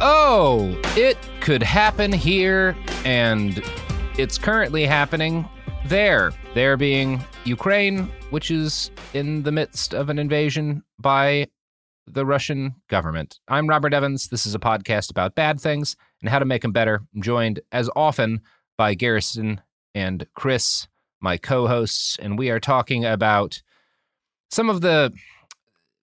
Oh, it could happen here, and it's currently happening there. There being Ukraine, which is in the midst of an invasion by the Russian government. I'm Robert Evans. This is a podcast about bad things and how to make them better. I'm joined, as often, by Garrison and Chris, my co hosts, and we are talking about some of the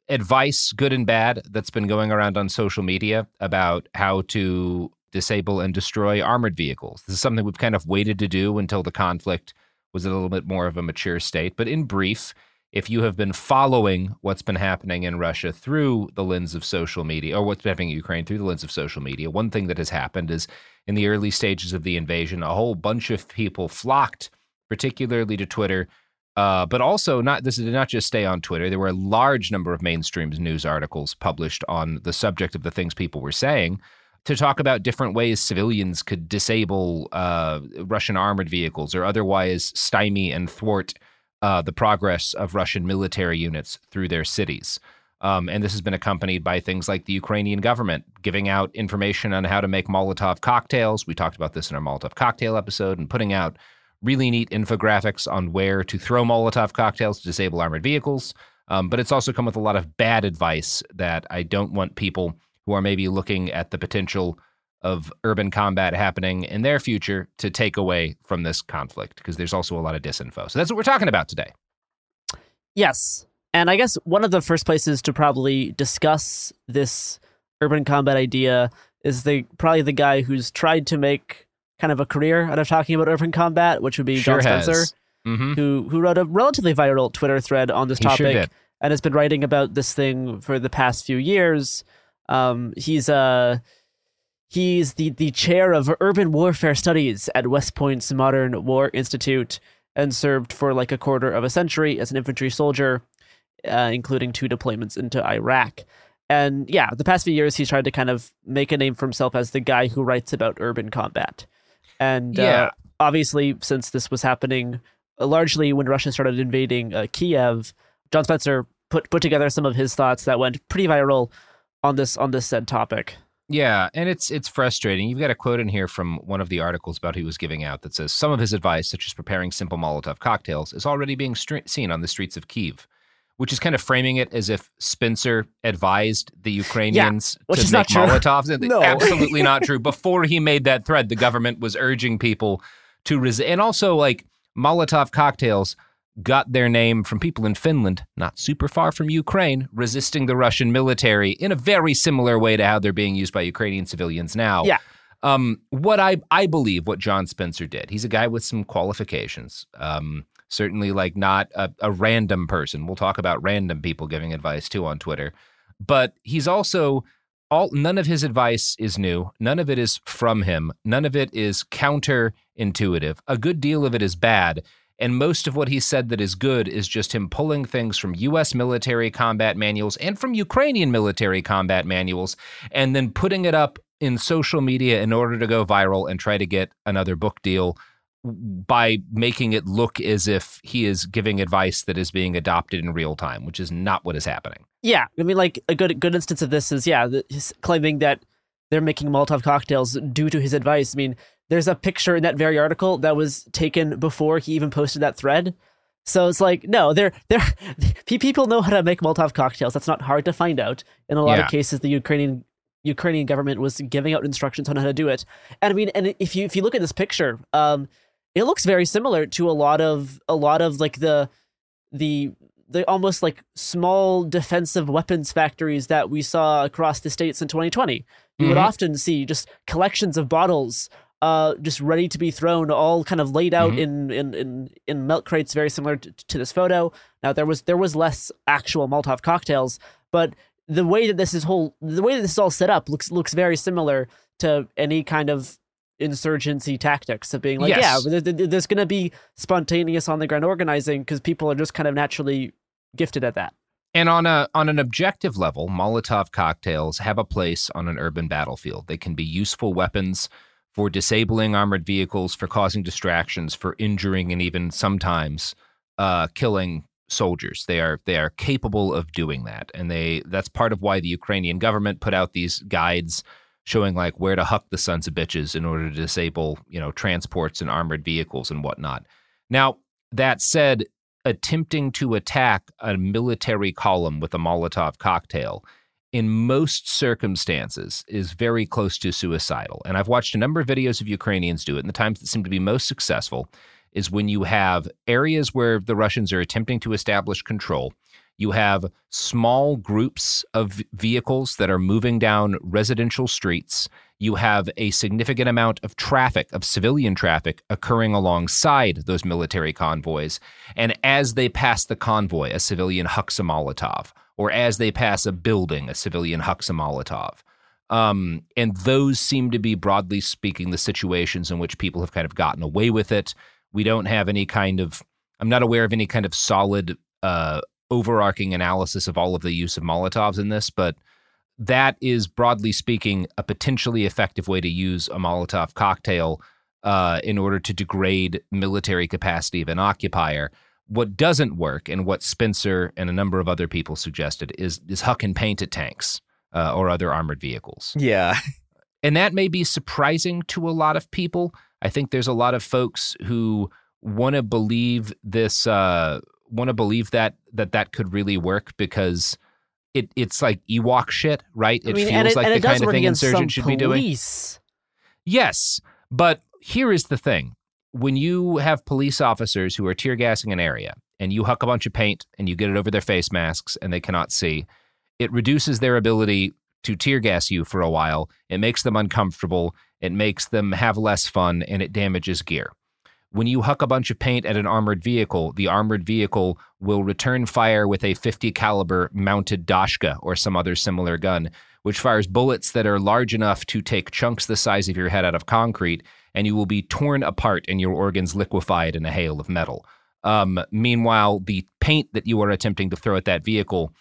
advice, good and bad, that's been going around on social media about how to disable and destroy armored vehicles. This is something we've kind of waited to do until the conflict was a little bit more of a mature state. But in brief, if you have been following what's been happening in Russia through the lens of social media, or what's happening in Ukraine through the lens of social media, one thing that has happened is in the early stages of the invasion, a whole bunch of people flocked, particularly to Twitter, uh, but also not this did not just stay on Twitter. There were a large number of mainstream news articles published on the subject of the things people were saying to talk about different ways civilians could disable uh, Russian armored vehicles or otherwise stymie and thwart uh, the progress of Russian military units through their cities. Um, and this has been accompanied by things like the Ukrainian government giving out information on how to make Molotov cocktails. We talked about this in our Molotov cocktail episode and putting out really neat infographics on where to throw Molotov cocktails to disable armored vehicles. Um, but it's also come with a lot of bad advice that I don't want people who are maybe looking at the potential of urban combat happening in their future to take away from this conflict because there's also a lot of disinfo. So that's what we're talking about today. Yes. And I guess one of the first places to probably discuss this urban combat idea is the probably the guy who's tried to make kind of a career out of talking about urban combat, which would be Sure John. Spencer, Mm-hmm. who who wrote a relatively viral Twitter thread on this He topic did. and has been writing about this thing for the past few years. Um, he's uh he's the the chair of urban warfare studies at West Point's Modern War Institute and served for like a quarter of a century as an infantry soldier, uh, including two deployments into Iraq. And yeah, the past few years he's tried to kind of make a name for himself as the guy who writes about urban combat. And Yeah. uh, obviously, since this was happening uh, largely when Russia started invading uh, Kiev, John Spencer put put together some of his thoughts that went pretty viral on this on this said topic. Yeah, and it's it's frustrating. You've got a quote in here from one of the articles about he was giving out that says some of his advice, such as preparing simple Molotov cocktails, is already being stre- seen on the streets of Kiev, which is kind of framing it as if Spencer advised the Ukrainians which to is make not true. Molotovs. No. Absolutely not true. Before he made that thread, the government was urging people to resist, and also like Molotov cocktails got their name from people in Finland, not super far from Ukraine, resisting the Russian military in a very similar way to how they're being used by Ukrainian civilians now. Yeah. Um, what I I believe what John Spencer did. He's a guy with some qualifications. Um, certainly like not a, a random person. We'll talk about random people giving advice too on Twitter. But he's also all none of his advice is new. None of it is from him. None of it is counterintuitive. A good deal of it is bad. And most of what he said that is good is just him pulling things from US military combat manuals and from Ukrainian military combat manuals and then putting it up in social media in order to go viral and try to get another book deal by making it look as if he is giving advice that is being adopted in real time, which is not what is happening. Yeah, I mean, like a good good instance of this is yeah, the, claiming that they're making Molotov cocktails due to his advice. I mean, there's a picture in that very article that was taken before he even posted that thread. So it's like, no, they're they're people know how to make Molotov cocktails. That's not hard to find out. In a lot Yeah. of cases, the Ukrainian Ukrainian government was giving out instructions on how to do it. And I mean, and if you if you look at this picture, um, it looks very similar to a lot of a lot of like the the the almost like small defensive weapons factories that we saw across the states in 2020. You would Mhm. often see just collections of bottles uh just ready to be thrown all kind of laid out Mhm. in, in in in milk crates very similar to, to this photo. Now there was there was less actual Molotov cocktails, but the way that this is whole the way that this is all set up looks looks very similar to any kind of insurgency tactics of being like Yes. yeah there- there- there's going to be spontaneous on the ground organizing because people are just kind of naturally gifted at that And on a on an objective level, Molotov cocktails have a place on an urban battlefield. They can be useful weapons for disabling armored vehicles, for causing distractions, for injuring and even sometimes uh, killing soldiers. They are they are capable of doing that, and they that's part of why the Ukrainian government put out these guides showing like where to huck the sons of bitches in order to disable you know transports and armored vehicles and whatnot. Now that said, attempting to attack a military column with a Molotov cocktail in most circumstances is very close to suicidal. And I've watched a number of videos of Ukrainians do it, and the times that seem to be most successful is when you have areas where the Russians are attempting to establish control. You have small groups of vehicles that are moving down residential streets. You have a significant amount of traffic, of civilian traffic, occurring alongside those military convoys. And as they pass the convoy, a civilian hucks a Molotov. Or as they pass a building, a civilian hucks a Molotov. Um, and those seem to be, broadly speaking, the situations in which people have kind of gotten away with it. We don't have any kind of, I'm not aware of any kind of solid, uh, overarching analysis of all of the use of Molotovs in this, but that is, broadly speaking, a potentially effective way to use a Molotov cocktail uh, in order to degrade military capacity of an occupier. What doesn't work, and what Spencer and a number of other people suggested, is is huck and paint at tanks uh, or other armored vehicles. Yeah. And that may be surprising to a lot of people. I think there's a lot of folks who want to believe this, uh, want to believe that that that could really work because it it's like Ewok shit, right? It I mean, feels it, like the kind of thing insurgents should be doing. police. Yes, but here is the thing: when you have police officers who are tear gassing an area, and you huck a bunch of paint and you get it over their face masks, and they cannot see, it reduces their ability to tear gas you for a while. It makes them uncomfortable. It makes them have less fun, and it damages gear. When you huck a bunch of paint at an armored vehicle, the armored vehicle will return fire with a 50 caliber mounted Dashka or some other similar gun, which fires bullets that are large enough to take chunks the size of your head out of concrete, and you will be torn apart and your organs liquefied in a hail of metal. Um, meanwhile, the paint that you are attempting to throw at that vehicle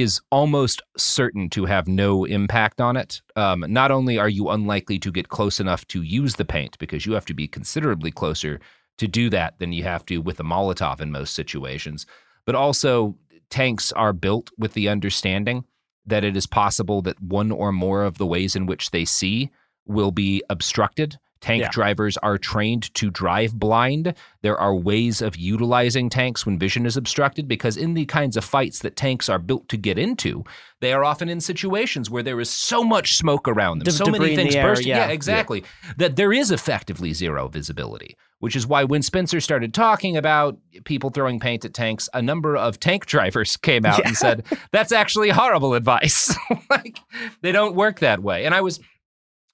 is almost certain to have no impact on it. Um, not only are you unlikely to get close enough to use the paint, because you have to be considerably closer to do that than you have to with a Molotov in most situations, but also tanks are built with the understanding that it is possible that one or more of the ways in which they see will be obstructed. Tank Yeah. drivers are trained to drive blind. There are ways of utilizing tanks when vision is obstructed because, in the kinds of fights that tanks are built to get into, they are often in situations where there is so much smoke around them, De- so many things bursting. yeah. exactly. That there is effectively zero visibility, which is why when Spencer started talking about people throwing paint at tanks, a number of tank drivers came out and said, that's actually horrible advice. like, they don't work that way. And I was.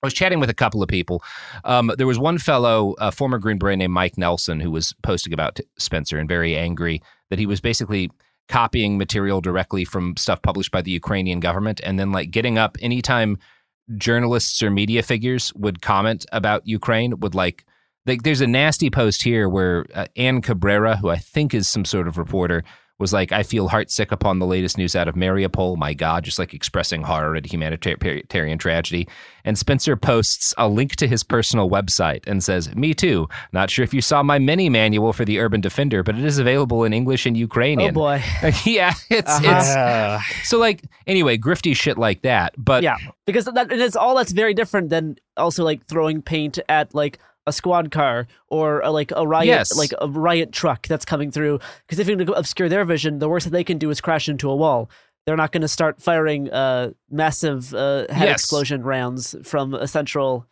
I was chatting with a couple of people. Um, there was one fellow, a former Green Beret named Mike Nelson, who was posting about Spencer and very angry that he was basically copying material directly from stuff published by the Ukrainian government and then like getting up anytime journalists or media figures would comment about Ukraine would like like there's a nasty post here where uh, Anne Cabrera, who I think is some sort of reporter, was like, I feel heartsick upon the latest news out of Mariupol. My God, just like expressing horror at humanitarian tragedy. And Spencer posts a link to his personal website and says, Me too. Not sure if you saw my mini manual for the Urban Defender, but it is available in English and Ukrainian. Oh boy. yeah, it's Uh-huh. it's so like anyway, grifty shit like that. But yeah, because that and it's all that's very different than also like throwing paint at like a squad car or a, like a riot Yes. like a riot truck that's coming through. Because if you're going to obscure their vision, the worst that they can do is crash into a wall. They're not going to start firing uh, massive uh, head Yes. explosion rounds from a central.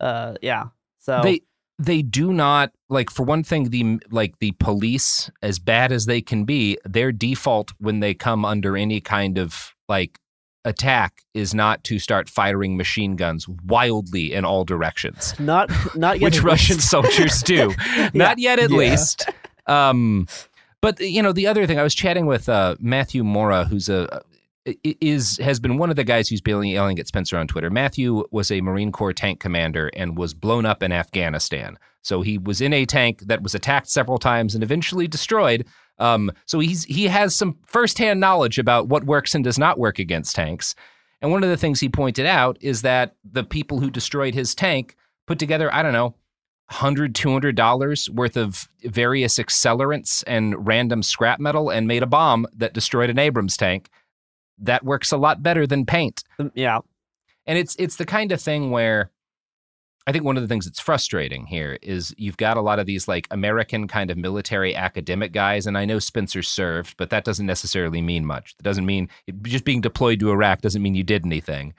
Uh, yeah, so they they do not like for one thing the like the police as bad as they can be their default when they come under any kind of like attack is not to start firing machine guns wildly in all directions not not yet. which russian least. soldiers do not yet at Yeah. least um but you know the other thing i was chatting with uh matthew mora who's a is has been one of the guys who's been yelling at Spencer on Twitter. Matthew was a Marine Corps tank commander and was blown up in Afghanistan. So he was in a tank that was attacked several times and eventually destroyed. Um, so he's he has some firsthand knowledge about what works and does not work against tanks. And one of the things he pointed out is that the people who destroyed his tank put together, I don't know, 100 $200 worth of various accelerants and random scrap metal and made a bomb that destroyed an Abrams tank. That works a lot better than paint. Um, yeah, And it's it's the kind of thing where I think one of the things that's frustrating here is you've got a lot of these like American kind of military academic guys, and I know Spencer served, but that doesn't necessarily mean much. It doesn't mean just being deployed to Iraq doesn't mean you did anything.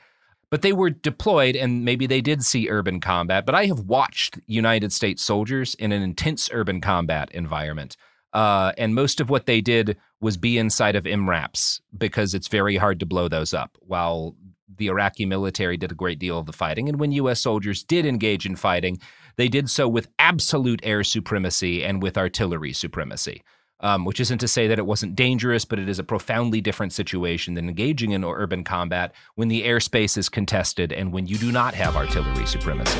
But they were deployed, and maybe they did see urban combat. But I have watched United States soldiers in an intense urban combat environment. Uh, and most of what they did was be inside of MRAPs because it's very hard to blow those up. While the Iraqi military did a great deal of the fighting. And when U.S. soldiers did engage in fighting, they did so with absolute air supremacy and with artillery supremacy. Um, which isn't to say that it wasn't dangerous, but it is a profoundly different situation than engaging in urban combat when the airspace is contested and when you do not have artillery supremacy.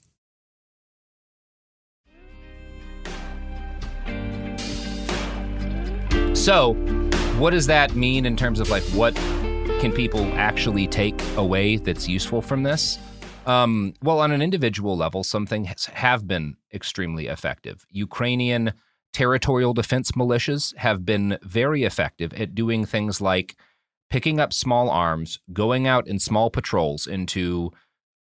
So, what does that mean in terms of like what can people actually take away that's useful from this? Um, well, on an individual level, some things have been extremely effective. Ukrainian territorial defense militias have been very effective at doing things like picking up small arms, going out in small patrols into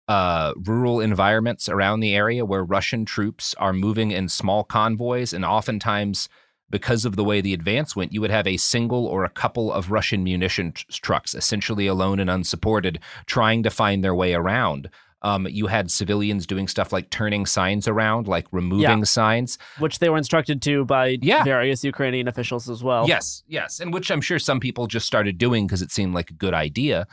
uh, rural environments around the area where Russian troops are moving in small convoys. And oftentimes, because of the way the advance went, you would have a single or a couple of Russian munition trucks, essentially alone and unsupported, trying to find their way around. Um, you had civilians doing stuff like turning signs around, like removing Yeah. signs. which they were instructed to by Yeah. various Ukrainian officials as well. Yes, yes, and which I'm sure some people just started doing because it seemed like a good idea.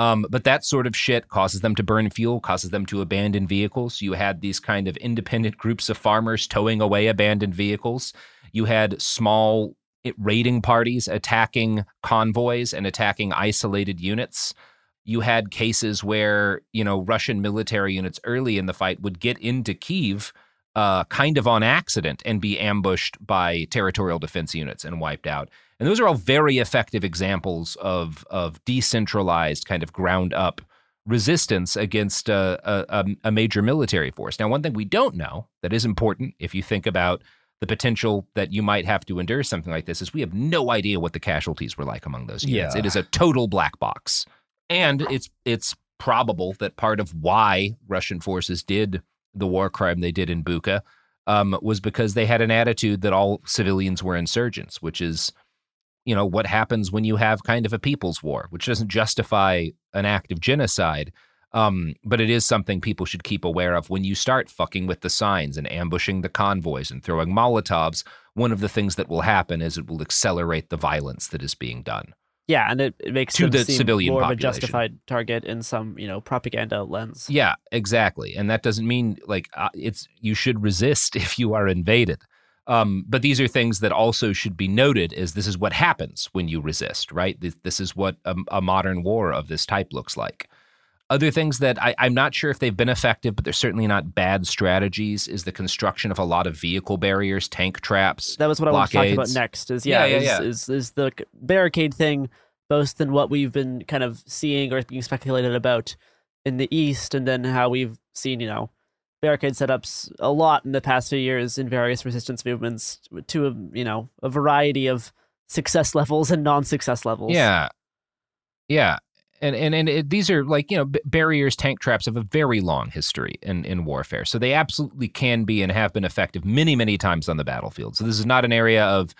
Um, but that sort of shit causes them to burn fuel, causes them to abandon vehicles. You had these kind of independent groups of farmers towing away abandoned vehicles. You had small raiding parties attacking convoys and attacking isolated units. You had cases where, you know, Russian military units early in the fight would get into Kiev uh, kind of on accident and be ambushed by territorial defense units and wiped out. And those are all very effective examples of of decentralized kind of ground up resistance against a, a, a- a major military force. Now, one thing we don't know that is important if you think about the potential that you might have to endure something like this is we have no idea what the casualties were like among those units. Yeah. It is a total black box. And it's it's probable that part of why Russian forces did the war crime they did in Bucha um, was because they had an attitude that all civilians were insurgents, which is, you know, what happens when you have kind of a people's war, which doesn't justify an act of genocide. Um, but it is something people should keep aware of when you start fucking with the signs and ambushing the convoys and throwing Molotovs. One of the things that will happen is it will accelerate the violence that is being done. Yeah, and it, it makes To the seem civilian more of a justified target in some, you know, propaganda lens. Yeah, exactly. And that doesn't mean like uh, it's you should resist if you are invaded. Um, but these are things that also should be noted as this is what happens when you resist, right? This, this is what a, a modern war of this type looks like. Other things that I, I'm not sure if they've been effective, but they're certainly not bad strategies, is the construction of a lot of vehicle barriers, tank traps. That was what I want to talk about next. Is Yeah, yeah, yeah, is, yeah. Is, is the barricade thing both than what we've been kind of seeing or being speculated about in the east, and then how we've seen, you know, barricade setups a lot in the past few years in various resistance movements to a you know a variety of success levels and non-success levels. Yeah, yeah, and and and it, these are like you know b- barriers, tank traps have a very long history in in warfare, so they absolutely can be and have been effective many many times on the battlefield. So this is not an area of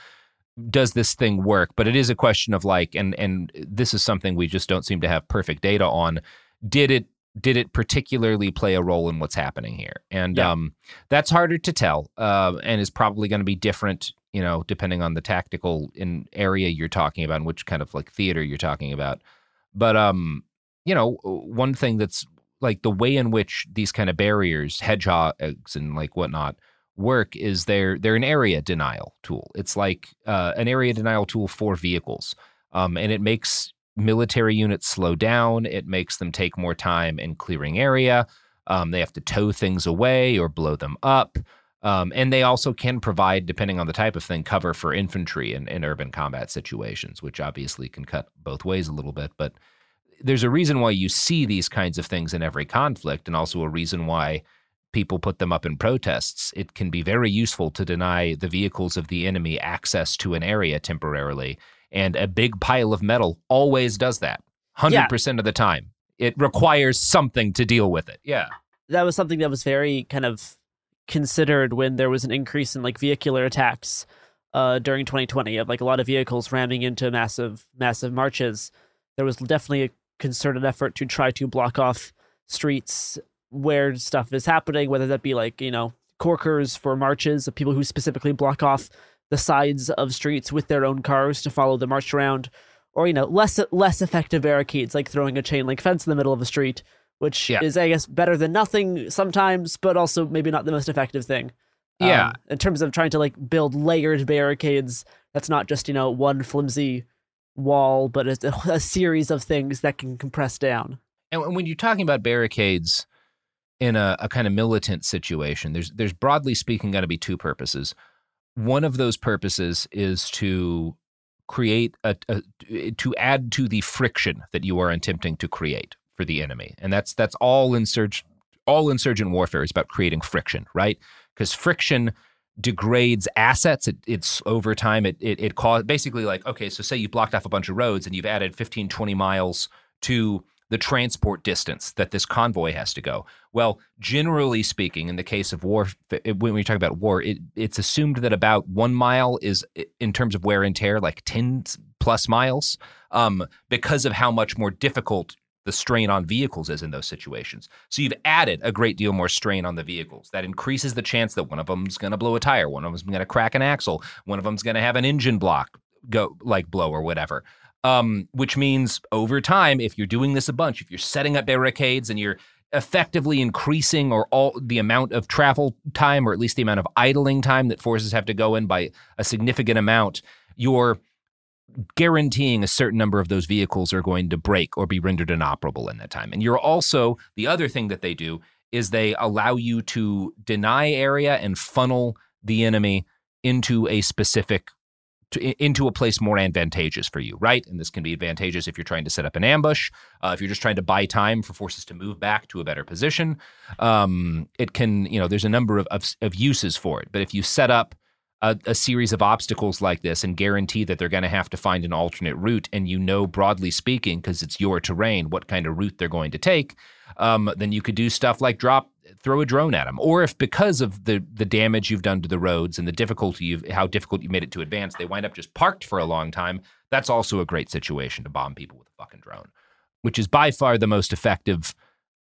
does this thing work, but it is a question of like, and and this is something we just don't seem to have perfect data on. Did it did it particularly play a role in what's happening here? And Yeah. um, that's harder to tell, uh, and is probably going to be different, you know, depending on the tactical in area you're talking about and which kind of like theater you're talking about. But um, you know, one thing that's like the way in which these kind of barriers, hedgehogs and like whatnot, work is they're they're an area denial tool. It's like uh, an area denial tool for vehicles, um, and it makes military units slow down. It makes them take more time in clearing area. Um, they have to tow things away or blow them up. Um, and they also can provide, depending on the type of thing, cover for infantry in, in urban combat situations, which obviously can cut both ways a little bit. But there's a reason why you see these kinds of things in every conflict, and also a reason why people put them up in protests. It can be very useful to deny the vehicles of the enemy access to an area temporarily. And a big pile of metal always does that 100% yeah. of the time. It requires something to deal with it. Yeah. That was something that was very kind of considered when there was an increase in like vehicular attacks uh, during 2020 of like a lot of vehicles ramming into massive massive marches. There was definitely a concerted effort to try to block off streets where stuff is happening, whether that be like you know corkers for marches of people who specifically block off the sides of streets with their own cars to follow the march around, or you know less less effective barricades like throwing a chain link fence in the middle of a street which yeah. is, I guess, better than nothing sometimes, but also maybe not the most effective thing. Yeah. Um, in terms of trying to like build layered barricades, that's not just, you know, one flimsy wall, but a, a series of things that can compress down. And when you're talking about barricades in a, a kind of militant situation, there's there's broadly speaking going to be two purposes. One of those purposes is to create a, a, to add to the friction that you are attempting to create for the enemy. And that's that's all insurgent all insurgent warfare is about creating friction, right? Because friction degrades assets. It, it's over time. It it, it cause, basically like okay, so say you blocked off a bunch of roads and you've added 15, 20 miles to the transport distance that this convoy has to go. Well, generally speaking, in the case of war, when we talk about war, it, it's assumed that about one mile is, in terms of wear and tear, like 10 plus miles, um, because of how much more difficult the strain on vehicles is in those situations. So you've added a great deal more strain on the vehicles. That increases the chance that one of them's going to blow a tire, one of them's going to crack an axle, one of them's going to have an engine block go like blow or whatever. Um, which means over time, if you're doing this a bunch, if you're setting up barricades and you're effectively increasing or all the amount of travel time or at least the amount of idling time that forces have to go in by a significant amount, you're guaranteeing a certain number of those vehicles are going to break or be rendered inoperable in that time. And you're also, the other thing that they do is they allow you to deny area and funnel the enemy into a specific to, into a place more advantageous for you, right? And this can be advantageous if you're trying to set up an ambush, uh, if you're just trying to buy time for forces to move back to a better position. Um, it can, you know, there's a number of, of, of uses for it. But if you set up a, a, series of obstacles like this and guarantee that they're going to have to find an alternate route, and you know, broadly speaking, because it's your terrain, what kind of route they're going to take, um, then you could do stuff like drop, throw a drone at them. Or if because of the the damage you've done to the roads and the difficulty you've, how difficult you made it to advance, they wind up just parked for a long time. That's also a great situation to bomb people with a fucking drone, which is by far the most effective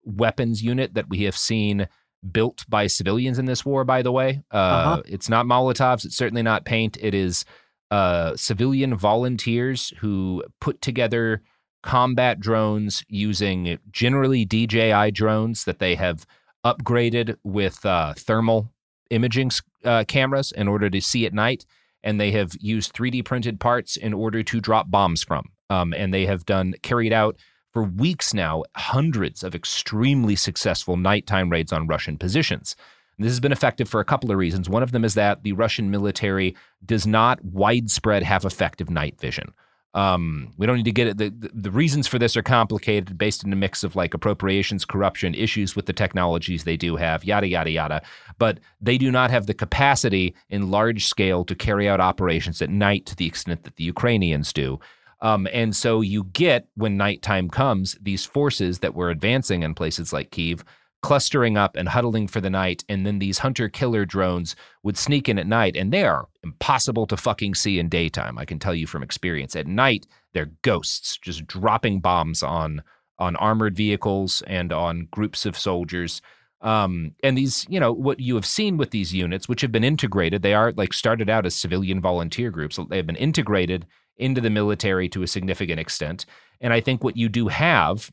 weapons unit that we have seen built by civilians in this war, by the way. Uh, uh-huh. It's not Molotovs. It's certainly not paint. It is uh, civilian volunteers who put together combat drones using generally DJI drones that they have upgraded with uh, thermal imaging uh, cameras in order to see at night. And they have used 3D printed parts in order to drop bombs from. Um, and they have done carried out for weeks now hundreds of extremely successful nighttime raids on Russian positions. And this has been effective for a couple of reasons. One of them is that the Russian military does not widespread have effective night vision. Um, we don't need to get it. The, the, the, reasons for this are complicated, based in a mix of like appropriations, corruption, issues with the technologies they do have, yada, yada, yada. But they do not have the capacity in large scale to carry out operations at night to the extent that the Ukrainians do. Um, and so you get, when nighttime comes, these forces that were advancing in places like Kiev clustering up and huddling for the night. And then these hunter killer drones would sneak in at night, and they are impossible to fucking see in daytime. I can tell you from experience. At night, they're ghosts just dropping bombs on on armored vehicles and on groups of soldiers. Um, and these, you know, what you have seen with these units, which have been integrated, they are like started out as civilian volunteer groups. They have been integrated into the military to a significant extent. And I think what you do have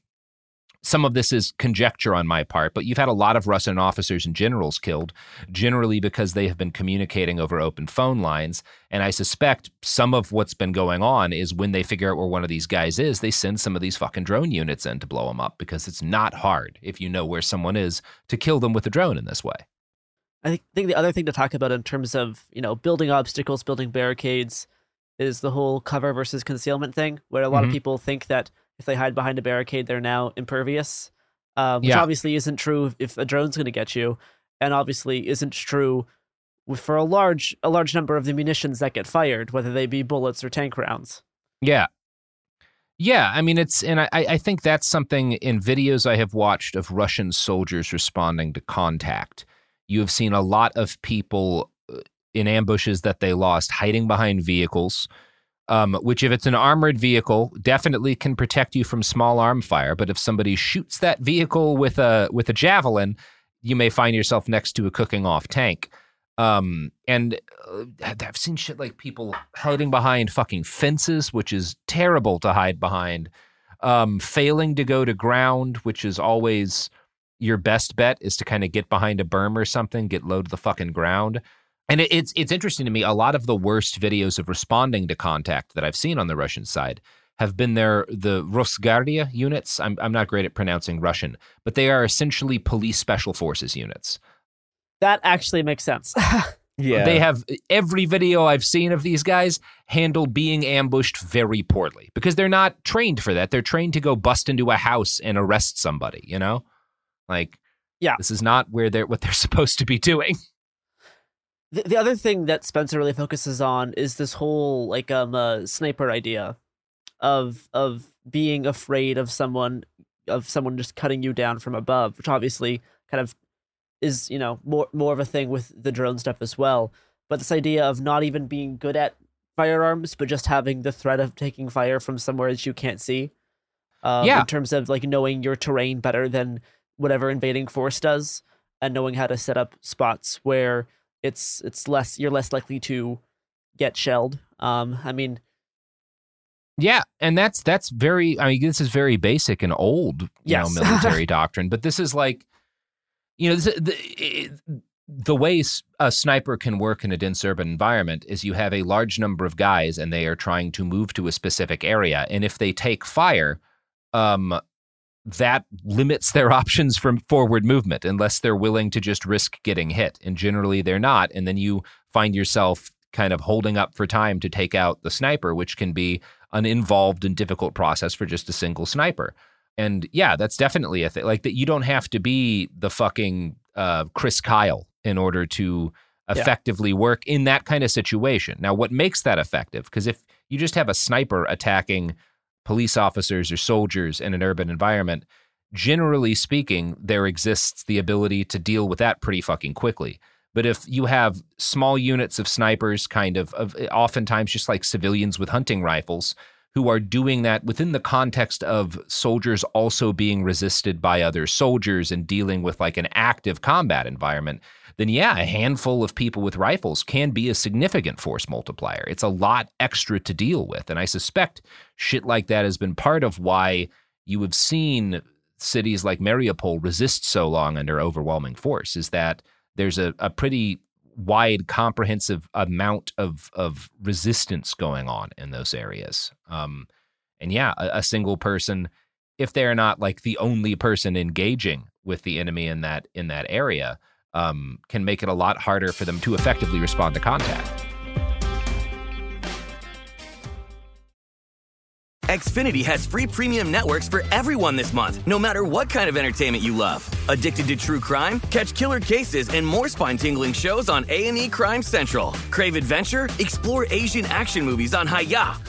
some of this is conjecture on my part, but you've had a lot of Russian officers and generals killed, generally because they have been communicating over open phone lines. And I suspect some of what's been going on is when they figure out where one of these guys is, they send some of these fucking drone units in to blow them up because it's not hard, if you know where someone is, to kill them with a drone in this way. I think the other thing to talk about in terms of, you know, building obstacles, building barricades is the whole cover versus concealment thing, where a lot Mhm. of people think that if they hide behind a barricade, they're now impervious, um, which Yeah. obviously isn't true if a drone's going to get you, and obviously isn't true for a large a large number of the munitions that get fired, whether they be bullets or tank rounds. Yeah. Yeah, I mean it's and I, I think that's something in videos I have watched of Russian soldiers responding to contact. You have seen a lot of people in ambushes that they lost hiding behind vehicles, um, which if it's an armored vehicle, definitely can protect you from small arm fire. But if somebody shoots that vehicle with a with a javelin, you may find yourself next to a cooking off tank. Um, and uh, I've seen shit like people hiding behind fucking fences, which is terrible to hide behind. Um, failing to go to ground, which is always your best bet, is to kind of get behind a berm or something, get low to the fucking ground. And it, it's it's interesting to me. A lot of the worst videos of responding to contact that I've seen on the Russian side have been their the Rosguardia units. I'm I'm not great at pronouncing Russian, but they are essentially police special forces units. That actually makes sense. Yeah. They have every video I've seen of these guys handle being ambushed very poorly because they're not trained for that. They're trained to go bust into a house and arrest somebody, you know? Like Yeah. This is not where they're what they're supposed to be doing. The, the other thing that Spencer really focuses on is this whole like um uh, sniper idea of of being afraid of someone of someone just cutting you down from above, which obviously kind of is you know more more of a thing with the drone stuff as well. But this idea of not even being good at firearms, but just having the threat of taking fire from somewhere that you can't see. Um, Yeah. In terms of like knowing your terrain better than whatever invading force does, and knowing how to set up spots where it's it's less you're less likely to get shelled. Um, I mean, Yeah, and that's that's very. I mean, this is very basic and old, you Yes. know, military doctrine. But this is like, you know, this, the it, the way a sniper can work in a dense urban environment is you have a large number of guys, and they are trying to move to a specific area, and if they take fire, um, that limits their options from forward movement unless they're willing to just risk getting hit, and generally they're not, and then you find yourself kind of holding up for time to take out the sniper, which can be an involved and difficult process for just a single sniper. And yeah, that's definitely a thing. Like that, you don't have to be the fucking uh, Chris Kyle in order to Yeah. effectively work in that kind of situation. Now, what makes that effective? Because if you just have a sniper attacking police officers or soldiers in an urban environment, generally speaking, there exists the ability to deal with that pretty fucking quickly. But if you have small units of snipers, kind of, of eh, oftentimes just like civilians with hunting rifles, who are doing that within the context of soldiers also being resisted by other soldiers and dealing with like an active combat environment, then yeah, a handful of people with rifles can be a significant force multiplier. It's a lot extra to deal with. And I suspect shit like that has been part of why you have seen cities like Mariupol resist so long under overwhelming force, is that there's a, a pretty wide, comprehensive amount of of resistance going on in those areas. Um, and yeah, a, a single person, if they're not like the only person engaging with the enemy in that in that area, um, can make it a lot harder for them to effectively respond to contact. Xfinity has free premium networks for everyone this month, no matter what kind of entertainment you love. Addicted to true crime? Catch killer cases and more spine-tingling shows on A&E Crime Central. Crave adventure? Explore Asian action movies on Hi-YAH.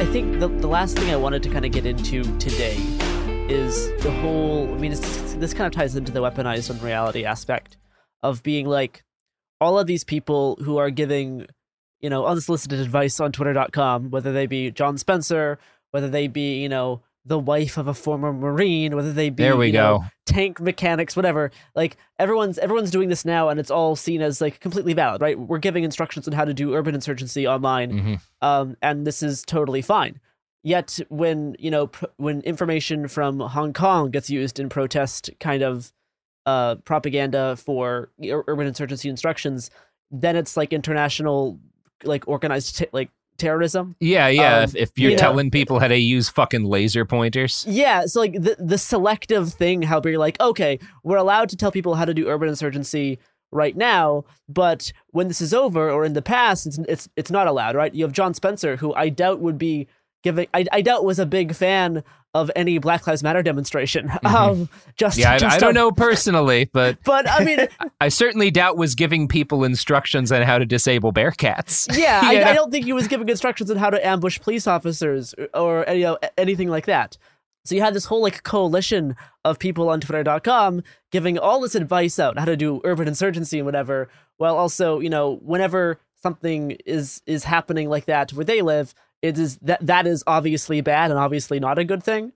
I think the, the last thing I wanted to kind of get into today is the whole. I mean, this kind of ties into the weaponized unreality aspect of being like all of these people who are giving, you know, unsolicited advice on Twitter.com, whether they be John Spencer, whether they be, you know, the wife of a former Marine, whether they be There we you know, go. tank mechanics, whatever. Like everyone's everyone's doing this now, and it's all seen as like completely valid, right? We're giving instructions on how to do urban insurgency online, Mhm. um, and this is totally fine. Yet when you know pr- when information from Hong Kong gets used in protest kind of uh, propaganda for ur- urban insurgency instructions, then it's like international like organized t- like terrorism. Yeah, yeah. Um, if, if you're you know- telling people how to use fucking laser pointers. Yeah, so like the the selective thing, how you're like, okay, we're allowed to tell people how to do urban insurgency right now, but when this is over or in the past, it's it's it's not allowed, right? You have John Spencer, who I doubt would be giving, I, I doubt was a big fan of any Black Lives Matter demonstration. Um, just Mm-hmm. Yeah, I, just I don't know personally, but but I mean, I certainly doubt was giving people instructions on how to disable bearcats. yeah, I, I don't think he was giving instructions on how to ambush police officers or, or you know anything like that. So you had this whole like coalition of people on Twitter.com giving all this advice out on how to do urban insurgency and whatever, while also you know whenever something is is happening like that where they live, it is that that is obviously bad and obviously not a good thing.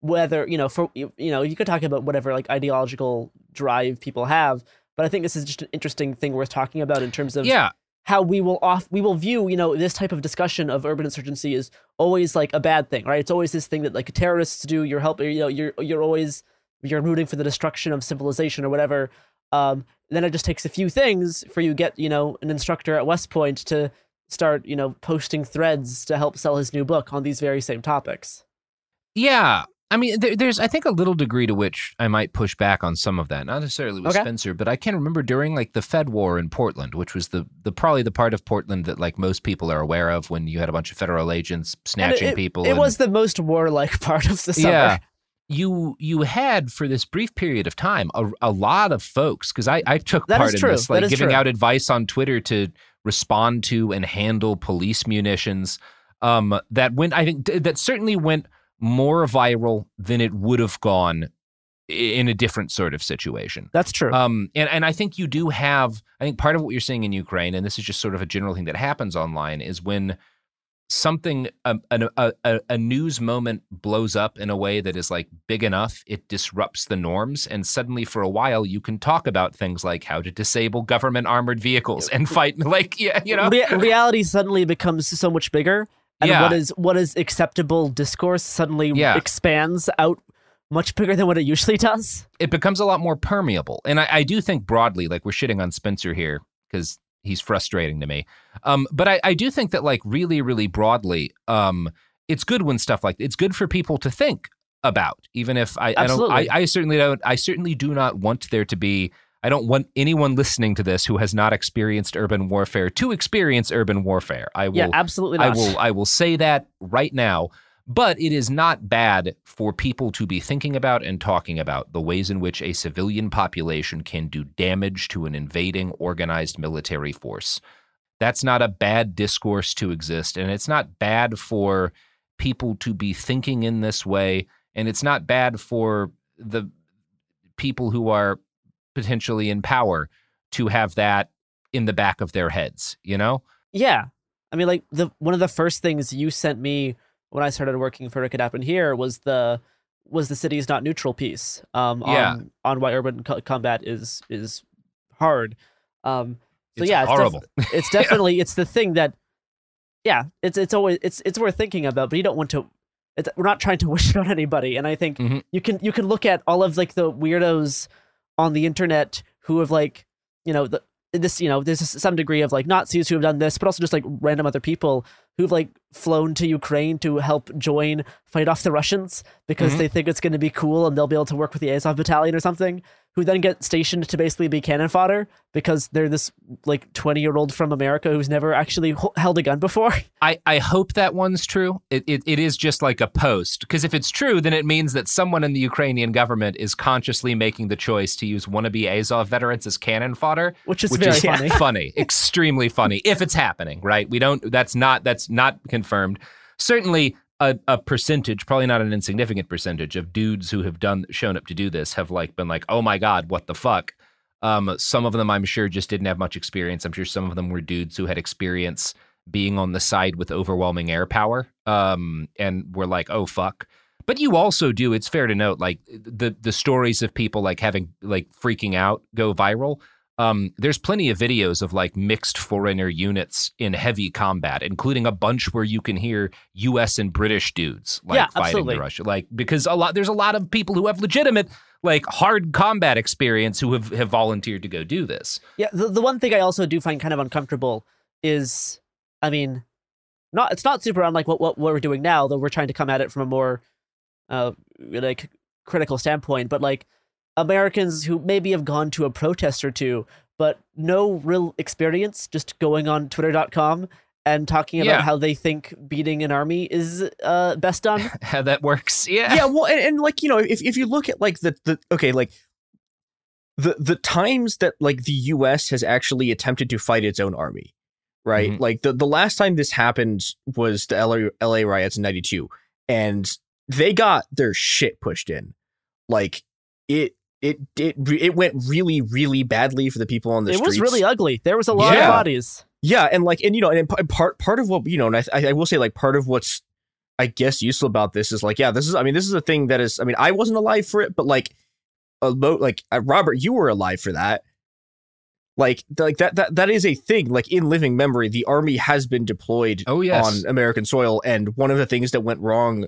Whether you know for you know you could talk about whatever like ideological drive people have, but I think this is just an interesting thing worth talking about in terms of Yeah, how we will off we will view you know this type of discussion of urban insurgency is always like a bad thing right? It's always this thing that like terrorists do you're helping you know you're you're always you're rooting for the destruction of civilization or whatever. Um then it just takes a few things for you get you know an instructor at west point to start you know posting threads to help sell his new book on these very same topics yeah. I mean, there, there's I think a little degree to which I might push back on some of that. Not necessarily with Okay. Spencer, but I can remember during like the Fed war in Portland, which was the the probably the part of Portland that like most people are aware of when you had a bunch of federal agents snatching it, people. it and- was the most warlike part of the summer Yeah. You you had for this brief period of time a, a lot of folks because I, I took That part in true. this like giving true. out advice on Twitter to respond to and handle police munitions. um, that went. I think that certainly went more viral than it would have gone in a different sort of situation. That's true. Um, and and I think you do have. I think part of what you're seeing in Ukraine, and this is just sort of a general thing that happens online, is when something um, a, a, a, a news moment blows up in a way that is like big enough it disrupts the norms and suddenly for a while you can talk about things like how to disable government armored vehicles and fight like yeah you know Re- reality suddenly becomes so much bigger and Yeah. what is what is acceptable discourse suddenly Yeah. expands out much bigger than what it usually does it becomes a lot more permeable. And I, I do think broadly, like we're shitting on Spencer here because he's frustrating to me. Um, but I, I do think that like really, really broadly, um, it's good when stuff like it's good for people to think about, even if I, I don't, I, I certainly don't, I certainly do not want there to be. I don't want anyone listening to this who has not experienced urban warfare to experience urban warfare. I will yeah absolutely I will I will say that right now. But it is not bad for people to be thinking about and talking about the ways in which a civilian population can do damage to an invading organized military force. That's not a bad discourse to exist, and it's not bad for people to be thinking in this way, and it's not bad for the people who are potentially in power to have that in the back of their heads, you know? Yeah. I mean, like the one of the first things you sent me when I started working for It Could Happen Here was the was the city's not neutral piece um, Yeah. on on why urban co- combat is is hard. Um, so It's yeah, it's, def- horrible. it's definitely it's the thing that yeah, it's it's always it's it's worth thinking about, but you don't want to. It's, we're not trying to wish it on anybody, and I think Mhm. you can you can look at all of like the weirdos on the internet who have like you know the this you know there's some degree of like Nazis who have done this, but also just like random other people who've like flown to Ukraine to help join fight off the Russians because Mhm. they think it's going to be cool and they'll be able to work with the Azov battalion or something. Who then get stationed to basically be cannon fodder because they're this like twenty year old from America who's never actually h- held a gun before. I, I hope that one's true. It, it, it is just like a post. Because if it's true, then it means that someone in the Ukrainian government is consciously making the choice to use wannabe Azov veterans as cannon fodder. Which is which very is funny. funny, extremely funny. If it's happening, right? We don't. That's not. That's not confirmed. Certainly, a, a percentage, probably not an insignificant percentage, of dudes who have done shown up to do this have like been like, oh my god, what the fuck. Um, some of them, I'm sure, just didn't have much experience. I'm sure some of them were dudes who had experience being on the side with overwhelming air power, um, and were like, oh fuck. But you also do. It's fair to note, like the the stories of people like having like freaking out go viral. Um, there's plenty of videos of like mixed foreigner units in heavy combat, including a bunch where you can hear U.S. and British dudes like Yeah, fighting absolutely. the Russia, like because a lot there's a lot of people who have legitimate like hard combat experience who have have volunteered to go do this. Yeah, the, the one thing I also do find kind of uncomfortable is, I mean, not it's not super unlike what, what what we're doing now, though we're trying to come at it from a more, uh, like critical standpoint. But like Americans who maybe have gone to a protest or two, but no real experience, just going on Twitter.com and talking about Yeah. how they think beating an army is uh, best done. How that works? Yeah. yeah well and, and like you know if, if you look at like the the okay like the the times that like the us has actually attempted to fight its own army right Mhm. like the, the last time this happened was the LA, LA riots in 92 and they got their shit pushed in like it it it it went really really badly for the people on the street. it streets was really ugly. There was a lot Yeah. of bodies. yeah, and like, and you know, and part part of what you know, and I I will say like part of what's I guess useful about this is like, yeah, this is I mean, this is a thing that is I mean, I wasn't alive for it, but like, a lo- like uh, Robert, you were alive for that. Like, like that that that is a thing. Like in living memory, the army has been deployed Oh, yes. on American soil, and one of the things that went wrong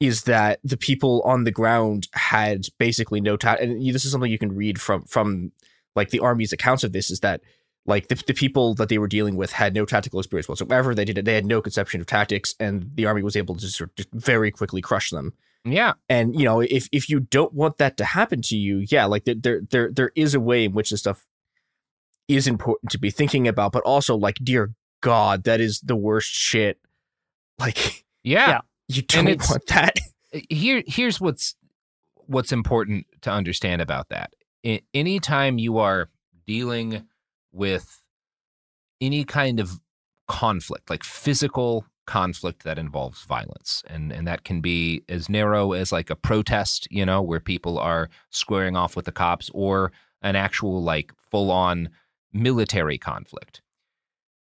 is that the people on the ground had basically no ta- and this is something you can read from from like the army's accounts of this is that like the, the people that they were dealing with had no tactical experience whatsoever they did they had no conception of tactics and the army was able to sort of just very quickly crush them Yeah. and you know if if you don't want that to happen to you yeah like there there there, there is a way in which this stuff is important to be thinking about but also like dear god that is the worst shit like Yeah. Yeah. You don't want that uh, here here's what's what's important to understand about that. I, anytime you are dealing with any kind of conflict, like physical conflict that involves violence. And and that can be as narrow as like a protest, you know, where people are squaring off with the cops or an actual like full on military conflict.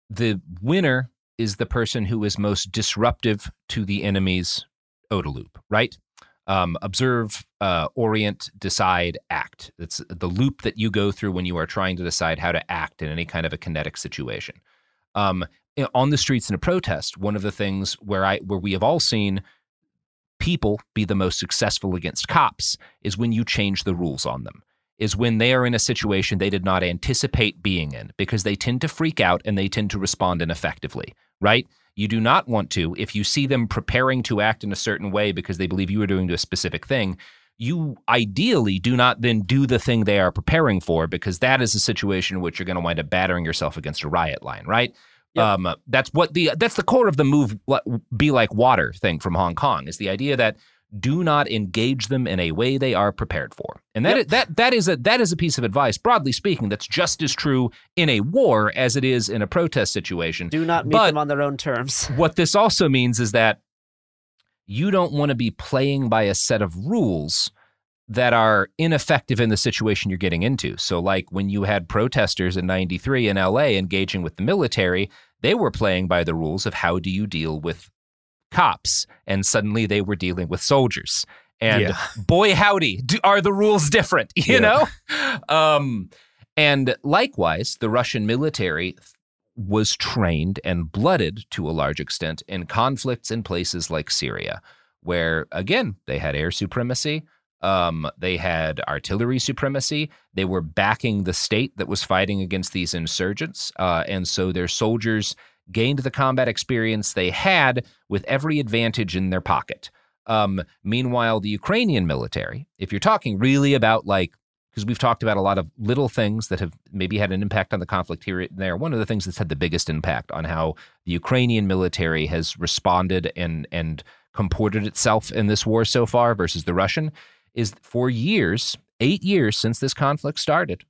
The winner is the person who is most disruptive to the enemy's OODA loop, right? Um, observe, uh, orient, decide, act. It's the loop that you go through when you are trying to decide how to act in any kind of a kinetic situation. Um, on the streets in a protest, one of the things where I where we have all seen people be the most successful against cops is when you change the rules on them. Is when they are in a situation they did not anticipate being in because they tend to freak out and they tend to respond ineffectively, right? You do not want to, if you see them preparing to act in a certain way because they believe you are doing a specific thing, you ideally do not then do the thing they are preparing for because that is a situation in which you're going to wind up battering yourself against a riot line, right? Yep. Um, that's what the that's the core of the move be like water thing from Hong Kong is the idea that do not engage them in a way they are prepared for. And that Yep. is, that that is a that is a piece of advice broadly speaking that's just as true in a war as it is in a protest situation. Do not meet But- them on their own terms. What this also means is that you don't want to be playing by a set of rules that are ineffective in the situation you're getting into. So, like when you had protesters in 93 in LA engaging with the military, they were playing by the rules of how do you deal with cops. And suddenly they were dealing with soldiers. And Yeah. boy, howdy, do, are the rules different, you Yeah. know? Um, and likewise, the Russian military was trained and blooded to a large extent in conflicts in places like Syria, where again they had air supremacy, um, they had artillery supremacy, they were backing the state that was fighting against these insurgents, uh, and so their soldiers gained the combat experience they had with every advantage in their pocket. Um, meanwhile, the Ukrainian military, if you're talking really about like because we've talked about a lot of little things that have maybe had an impact on the conflict here and there. One of the things that's had the biggest impact on how the Ukrainian military has responded and and comported itself in this war so far versus the Russian is for years, eight years since this conflict started,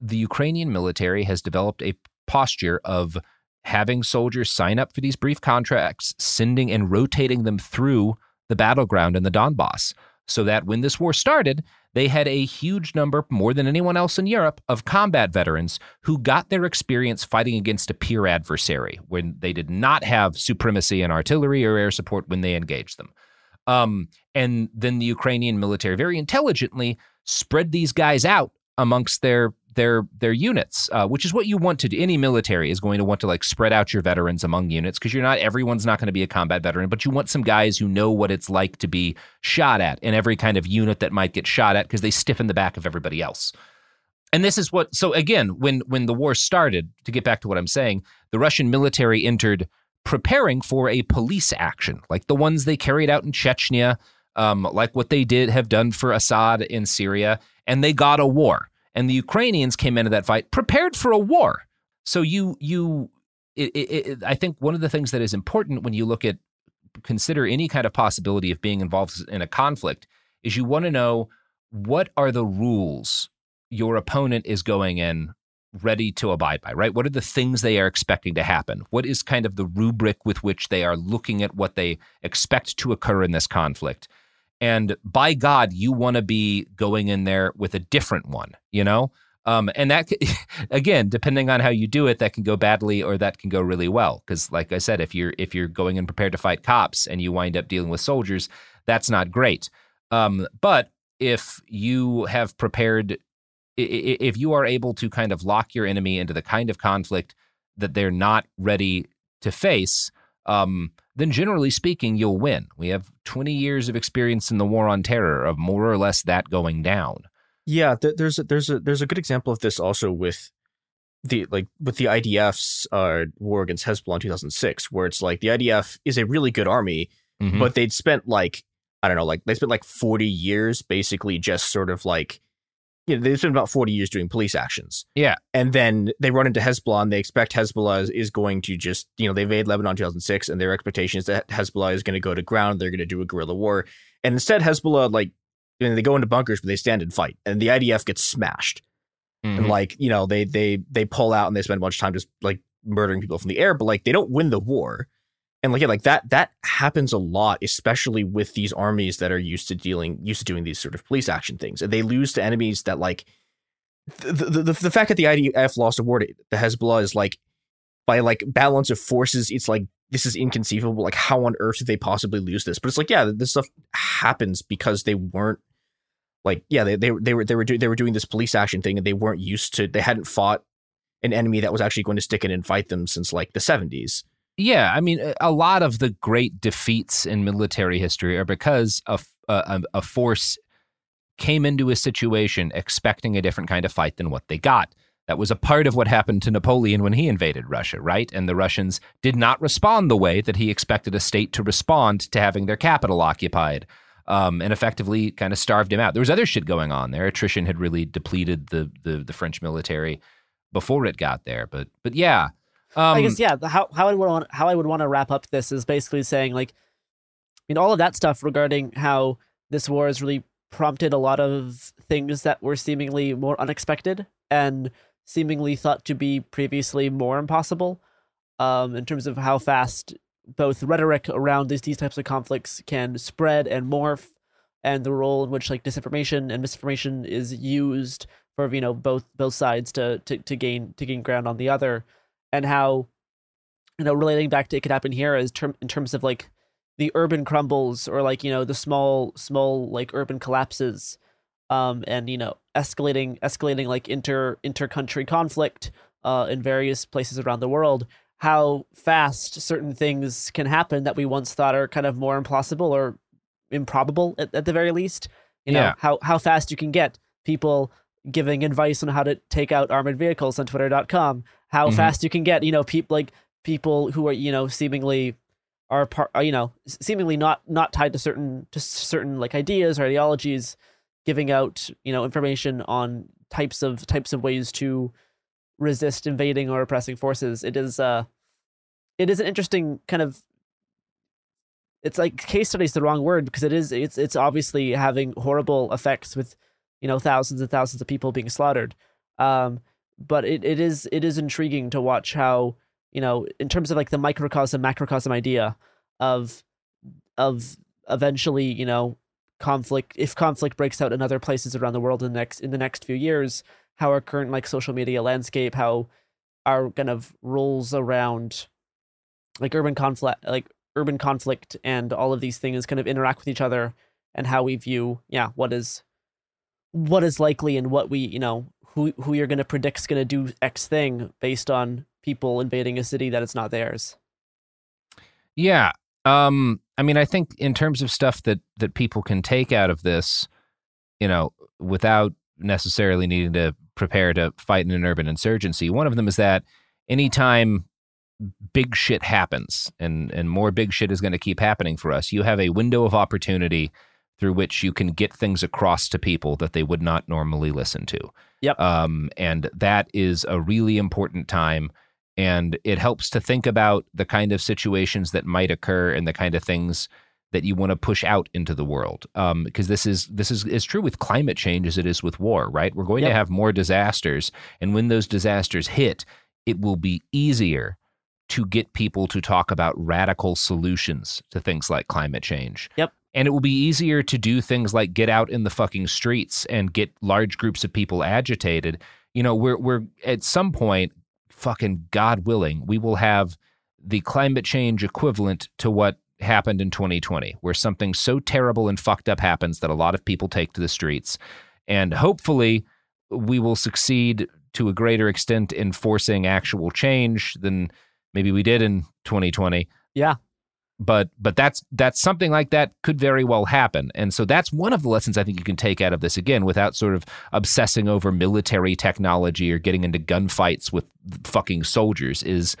the Ukrainian military has developed a posture of having soldiers sign up for these brief contracts, sending and rotating them through the battleground in the Donbass, so that when this war started, they had a huge number, more than anyone else in Europe, of combat veterans who got their experience fighting against a peer adversary when they did not have supremacy in artillery or air support when they engaged them. Um, and then the Ukrainian military very intelligently spread these guys out amongst their their their units, uh, which is what you want to do. Any military is going to want to like spread out your veterans among units because you're not everyone's not going to be a combat veteran, but you want some guys who know what it's like to be shot at in every kind of unit that might get shot at because they stiffen the back of everybody else. And this is what so again, when when the war started, to get back to what I'm saying, the Russian military entered preparing for a police action, like the ones they carried out in Chechnya, um, like what they did have done for Assad in Syria, and they got a war. And the Ukrainians came into that fight prepared for a war. So you you, it, it, it, I think one of the things that is important when you look at consider any kind of possibility of being involved in a conflict is you want to know what are the rules your opponent is going in ready to abide by, right? What are the things they are expecting to happen? What is kind of the rubric with which they are looking at what they expect to occur in this conflict? And by God, you want to be going in there with a different one, you know? Um, and that, again, depending on how you do it, that can go badly or that can go really well. Because, like I said, if you're if you're going in prepared to fight cops and you wind up dealing with soldiers, that's not great. Um, but if you have prepared if you are able to kind of lock your enemy into the kind of conflict that they're not ready to face, um, then generally speaking, you'll win. We have 20 years of experience in the war on terror of more or less that going down. Yeah, th- there's a, there's a there's a good example of this also with the like with the IDF's uh, war against Hezbollah in 2006, where it's like the IDF is a really good army, Mhm. but they'd spent like I don't know, like they spent like 40 years basically just sort of like you know they spent about 40 years doing police actions. Yeah. and then they run into Hezbollah and they expect Hezbollah is, is going to just you know they invade Lebanon in 2006 and their expectation is that Hezbollah is going to go to ground. They're going to do a guerrilla war, and instead Hezbollah like I mean, they go into bunkers, but they stand and fight, and the IDF gets smashed. And Mhm. like you know, they they they pull out and they spend a bunch of time just like murdering people from the air, but like they don't win the war. And like yeah, like that that happens a lot, especially with these armies that are used to dealing used to doing these sort of police action things, and they lose to enemies that like the the, the, the fact that the IDF lost a war to the Hezbollah is like by like balance of forces, it's like this is inconceivable. Like how on earth did they possibly lose this? But it's like yeah, this stuff happens because they weren't like yeah they they, they were they were do, they were doing this police action thing and they weren't used to they hadn't fought an enemy that was actually going to stick in and fight them since like the 70s Yeah, I mean, a- a lot of the great defeats in military history are because a a force came into a situation expecting a different kind of fight than what they got. That was a part of what happened to Napoleon when he invaded Russia, right? And the Russians did not respond the way that he expected a state to respond to having their capital occupied. Um, and effectively kind of starved him out. There was other shit going on there. Attrition had really depleted the the, the French military before it got there. But but yeah, um, I guess yeah. How how I would want how I would want to wrap up this is basically saying like, I mean, all of that stuff regarding how this war has really prompted a lot of things that were seemingly more unexpected and seemingly thought to be previously more impossible. Um, in terms of how fast both rhetoric around these these types of conflicts can spread and morph, and the role in which like disinformation and misinformation is used for you know both both sides to to, to gain to gain ground on the other and how you know relating back to it could happen here is term in terms of like the urban crumbles or like you know the small small like urban collapses um and you know escalating escalating like inter inter-country conflict uh in various places around the world how fast certain things can happen that we once thought are kind of more impossible or improbable at, at the very least you know Yeah. how how fast you can get people giving advice on how to take out armored vehicles on twitter.com how Mhm. fast you can get you know people like people who are you know seemingly are part are, you know seemingly not not tied to certain to certain like ideas or ideologies giving out you know information on types of types of ways to resist invading or oppressing forces it is uh it is an interesting kind of it's like case study is the wrong word because it is it's it's obviously having horrible effects with you know thousands and thousands of people being slaughtered. Um but it, it is it is intriguing to watch how you know in terms of like the microcosm macrocosm idea of of eventually you know conflict if conflict breaks out in other places around the world in the next in the next few years how our current like social media landscape how our kind of rules around like urban conflict like urban conflict and all of these things kind of interact with each other and how we view yeah what is what is likely and what we you know who who you're going to predict is going to do x thing based on people invading a city that it's not theirs Yeah. Um, I mean, I think in terms of stuff that that people can take out of this, you know, without necessarily needing to prepare to fight in an urban insurgency, one of them is that anytime big shit happens and and more big shit is going to keep happening for us, you have a window of opportunity through which you can get things across to people that they would not normally listen to. Yep. Um, and that is a really important time and it helps to think about the kind of situations that might occur and the kind of things that you want to push out into the world um, because this is this is is true with climate change as it is with war right we're going Yep. to have more disasters and when those disasters hit it will be easier to get people to talk about radical solutions to things like climate change Yep. And it will be easier to do things like get out in the fucking streets and get large groups of people agitated. You know we're we're at some point fucking god willing we will have the climate change equivalent to what happened in 2020 where something so terrible and fucked up happens that a lot of people take to the streets. And hopefully we will succeed to a greater extent in forcing actual change than maybe we did in 2020 yeah but but that's that's something like that could very well happen and so that's one of the lessons i think you can take out of this again without sort of obsessing over military technology or getting into gunfights with fucking soldiers is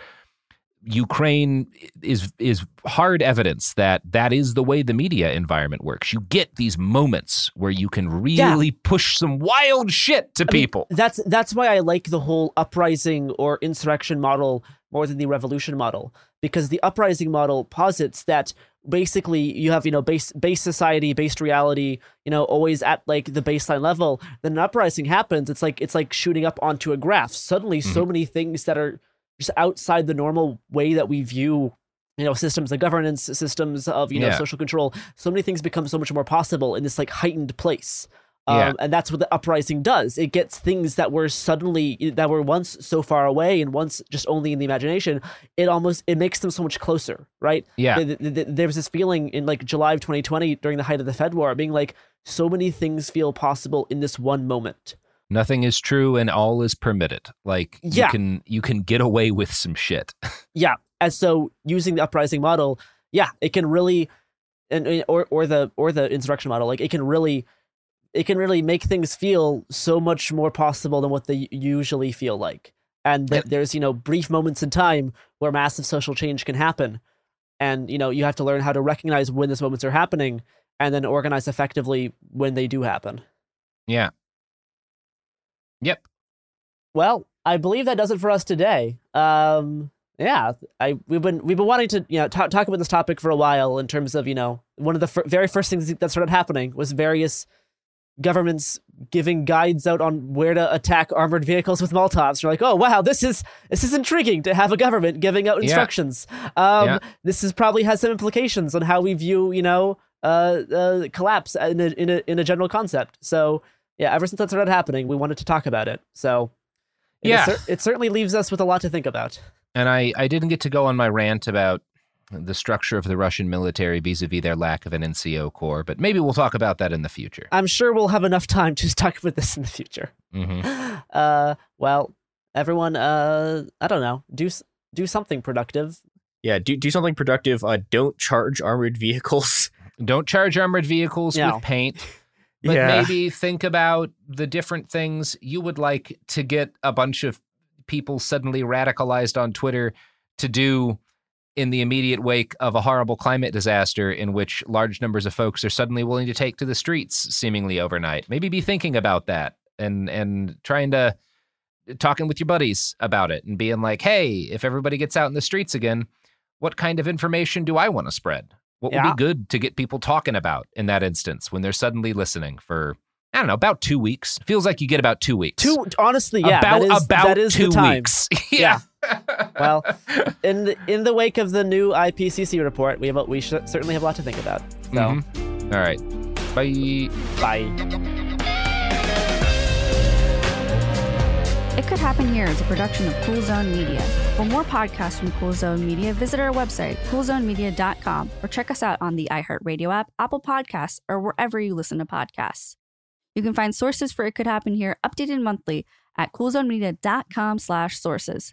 Ukraine is is hard evidence that that is the way the media environment works. You get these moments where you can really push some wild shit to I mean, people. that's that's why I like the whole uprising or insurrection model more than the revolution model because the uprising model posits that basically you have you know base base society based reality you know always at like the baseline level. Then an uprising happens it's like it's like shooting up onto a graph. Suddenly so mm-hmm. many things that are just outside the normal way that we view you know systems of governance systems of you know Yeah. social control so many things become so much more possible in this like heightened place um, Yeah. and that's what the uprising does it gets things that were suddenly that were once so far away and once just only in the imagination it almost it makes them so much closer right Yeah. Th- th- th- there was this feeling in like july of 2020 during the height of the fed war being like so many things feel possible in this one moment Nothing is true and all is permitted. Like Yeah. you can you can get away with some shit. yeah and so using the uprising model yeah it can really and and- or or the or the insurrection model like it can really it can really make things feel so much more possible than what they usually feel like and that And- there's you know brief moments in time where massive social change can happen and you know you have to learn how to recognize when those moments are happening and then organize effectively when they do happen yeah. Yep. Well, I believe that does it for us today. Um, yeah, I we've been we've been wanting to you know talk talk about this topic for a while in terms of you know one of the fir- very first things that started happening was various governments giving guides out on where to attack armored vehicles with Molotovs. You're like, oh wow, this is this is intriguing to have a government giving out Yeah. instructions. Um, Yeah. This is probably has some implications on how we view you know uh, uh collapse in a in a in a general concept. So yeah, ever since that started happening, we wanted to talk about it. So it Yeah. cer- it certainly leaves us with a lot to think about. And I, I didn't get to go on my rant about the structure of the Russian military vis-a-vis their lack of an NCO corps, but maybe we'll talk about that in the future. I'm sure we'll have enough time to talk about this in the future. hmm Uh, well, everyone, uh, I don't know, do do something productive. Yeah, do do something productive. Uh, don't charge armored vehicles. Don't charge armored vehicles No. with paint, but Yeah. maybe think about the different things you would like to get a bunch of people suddenly radicalized on Twitter to do in the immediate wake of a horrible climate disaster in which large numbers of folks are suddenly willing to take to the streets seemingly overnight. Maybe be thinking about that and and trying to talking with your buddies about it and being like, "Hey, if everybody gets out in the streets again, what kind of information do I want to spread? What would be good to get people talking about in that instance when they're suddenly listening for I don't know, about 2 weeks. Feels like you get about 2 weeks. Two, honestly, yeah, about that is, about that is two weeks. Yeah. Well, in the, in the wake of the new IPCC report, we have a, we should certainly have a lot to think about. So, Mhm. All right. Bye. bye. It Could Happen Here is a production of Cool Zone Media. For more podcasts from Cool Zone Media, visit our website, coolzonemedia.com, or check us out on the iHeartRadio app, Apple Podcasts, or wherever you listen to podcasts. You can find sources for It Could Happen Here updated monthly at coolzonemedia.com slash sources.